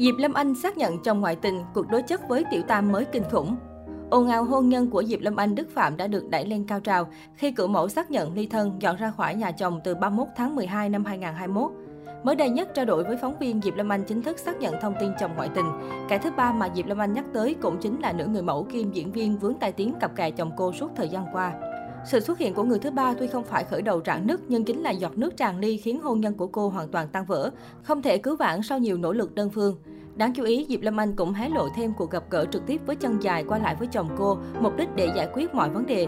Diệp Lâm Anh xác nhận chồng ngoại tình, cuộc đối chất với Tiểu Tam mới kinh khủng. Ồn ào hôn nhân của Diệp Lâm Anh Đức Phạm đã được đẩy lên cao trào khi cựu mẫu xác nhận ly thân dọn ra khỏi nhà chồng từ 31 tháng 12 năm 2021. Mới đây nhất trao đổi với phóng viên Diệp Lâm Anh chính thức xác nhận thông tin chồng ngoại tình. Kẻ thứ ba mà Diệp Lâm Anh nhắc tới cũng chính là nữ người mẫu kim diễn viên vướng tai tiếng cặp kè chồng cô suốt thời gian qua. Sự xuất hiện của người thứ ba tuy không phải khởi đầu rạn nứt nhưng chính là giọt nước tràn ly khiến hôn nhân của cô hoàn toàn tan vỡ, không thể cứu vãn sau nhiều nỗ lực đơn phương. Đáng chú ý, Diệp Lâm Anh cũng hé lộ thêm cuộc gặp gỡ trực tiếp với chân dài qua lại với chồng cô, mục đích để giải quyết mọi vấn đề.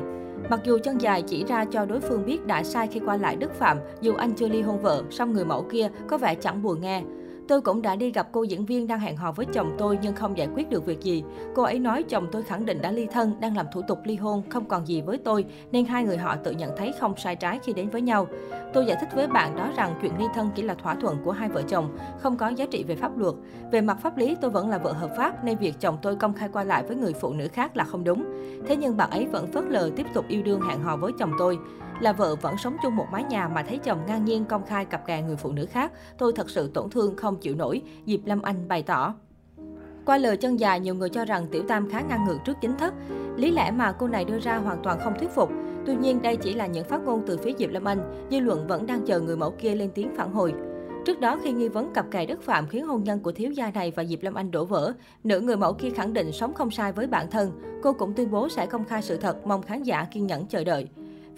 Mặc dù chân dài chỉ ra cho đối phương biết đã sai khi qua lại Đức Phạm, dù anh chưa ly hôn vợ, song người mẫu kia có vẻ chẳng buồn nghe. Tôi cũng đã đi gặp cô diễn viên đang hẹn hò với chồng tôi nhưng không giải quyết được việc gì. Cô ấy nói chồng tôi khẳng định đã ly thân, đang làm thủ tục ly hôn, không còn gì với tôi, nên hai người họ tự nhận thấy không sai trái khi đến với nhau. Tôi giải thích với bạn đó rằng chuyện ly thân chỉ là thỏa thuận của hai vợ chồng, không có giá trị về pháp luật. Về mặt pháp lý, tôi vẫn là vợ hợp pháp nên việc chồng tôi công khai qua lại với người phụ nữ khác là không đúng. Thế nhưng bạn ấy vẫn phớt lờ tiếp tục yêu đương hẹn hò với chồng tôi. Là vợ vẫn sống chung một mái nhà mà thấy chồng ngang nhiên công khai cặp kè người phụ nữ khác, tôi thật sự tổn thương không chịu nổi, Diệp Lâm Anh bày tỏ. Qua lời chân dài, nhiều người cho rằng Tiểu Tam khá ngang ngược trước chính thất. Lý lẽ mà cô này đưa ra hoàn toàn không thuyết phục. Tuy nhiên, đây chỉ là những phát ngôn từ phía Diệp Lâm Anh, dư luận vẫn đang chờ người mẫu kia lên tiếng phản hồi. Trước đó, khi nghi vấn cặp kè Đức Phạm khiến hôn nhân của thiếu gia này và Diệp Lâm Anh đổ vỡ, nữ người mẫu kia khẳng định sống không sai với bản thân. Cô cũng tuyên bố sẽ công khai sự thật, mong khán giả kiên nhẫn chờ đợi.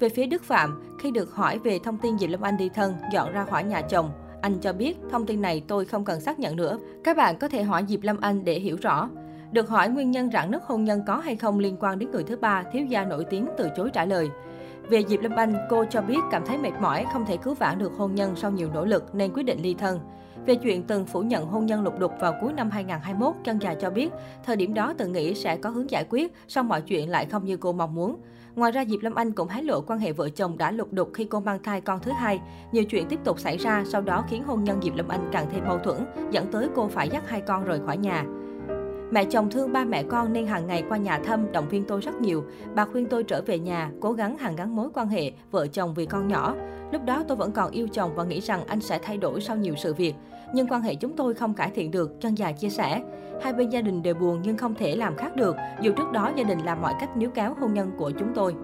Về phía Đức Phạm, khi được hỏi về thông tin Diệp Lâm Anh đi thân, dọn ra khỏi nhà chồng, anh cho biết thông tin này tôi không cần xác nhận nữa. Các bạn có thể hỏi Diệp Lâm Anh để hiểu rõ. Được hỏi nguyên nhân rạn nứt hôn nhân có hay không liên quan đến người thứ ba, thiếu gia nổi tiếng từ chối trả lời. Về Diệp Lâm Anh, cô cho biết cảm thấy mệt mỏi, không thể cứu vãn được hôn nhân sau nhiều nỗ lực nên quyết định ly thân. Về chuyện từng phủ nhận hôn nhân lục đục vào cuối năm 2021, chân dài cho biết, thời điểm đó từng nghĩ sẽ có hướng giải quyết, song mọi chuyện lại không như cô mong muốn. Ngoài ra, Diệp Lâm Anh cũng hé lộ quan hệ vợ chồng đã lục đục khi cô mang thai con thứ hai. Nhiều chuyện tiếp tục xảy ra, sau đó khiến hôn nhân Diệp Lâm Anh càng thêm mâu thuẫn, dẫn tới cô phải dắt hai con rời khỏi nhà. Mẹ chồng thương ba mẹ con nên hàng ngày qua nhà thăm, động viên tôi rất nhiều. Bà khuyên tôi trở về nhà, cố gắng hàn gắn mối quan hệ vợ chồng vì con nhỏ. Lúc đó tôi vẫn còn yêu chồng và nghĩ rằng anh sẽ thay đổi sau nhiều sự việc. Nhưng quan hệ chúng tôi không cải thiện được, chân dài chia sẻ. Hai bên gia đình đều buồn nhưng không thể làm khác được, dù trước đó gia đình làm mọi cách níu kéo hôn nhân của chúng tôi.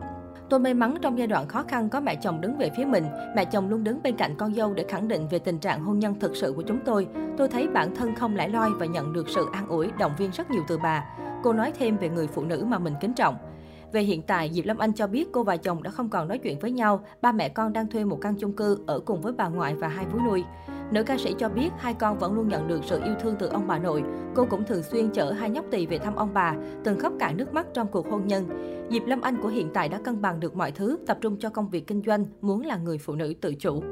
Tôi may mắn trong giai đoạn khó khăn có mẹ chồng đứng về phía mình. Mẹ chồng luôn đứng bên cạnh con dâu để khẳng định về tình trạng hôn nhân thực sự của chúng tôi. Tôi thấy bản thân không lãi loi và nhận được sự an ủi, động viên rất nhiều từ bà. Cô nói thêm về người phụ nữ mà mình kính trọng. Về hiện tại, Diệp Lâm Anh cho biết cô và chồng đã không còn nói chuyện với nhau. Ba mẹ con đang thuê một căn chung cư ở cùng với bà ngoại và hai vú nuôi. Nữ ca sĩ cho biết hai con vẫn luôn nhận được sự yêu thương từ ông bà nội. Cô cũng thường xuyên chở hai nhóc tỳ về thăm ông bà, từng khóc cạn nước mắt trong cuộc hôn nhân. Diệp Lâm Anh của hiện tại đã cân bằng được mọi thứ, tập trung cho công việc kinh doanh, muốn là người phụ nữ tự chủ.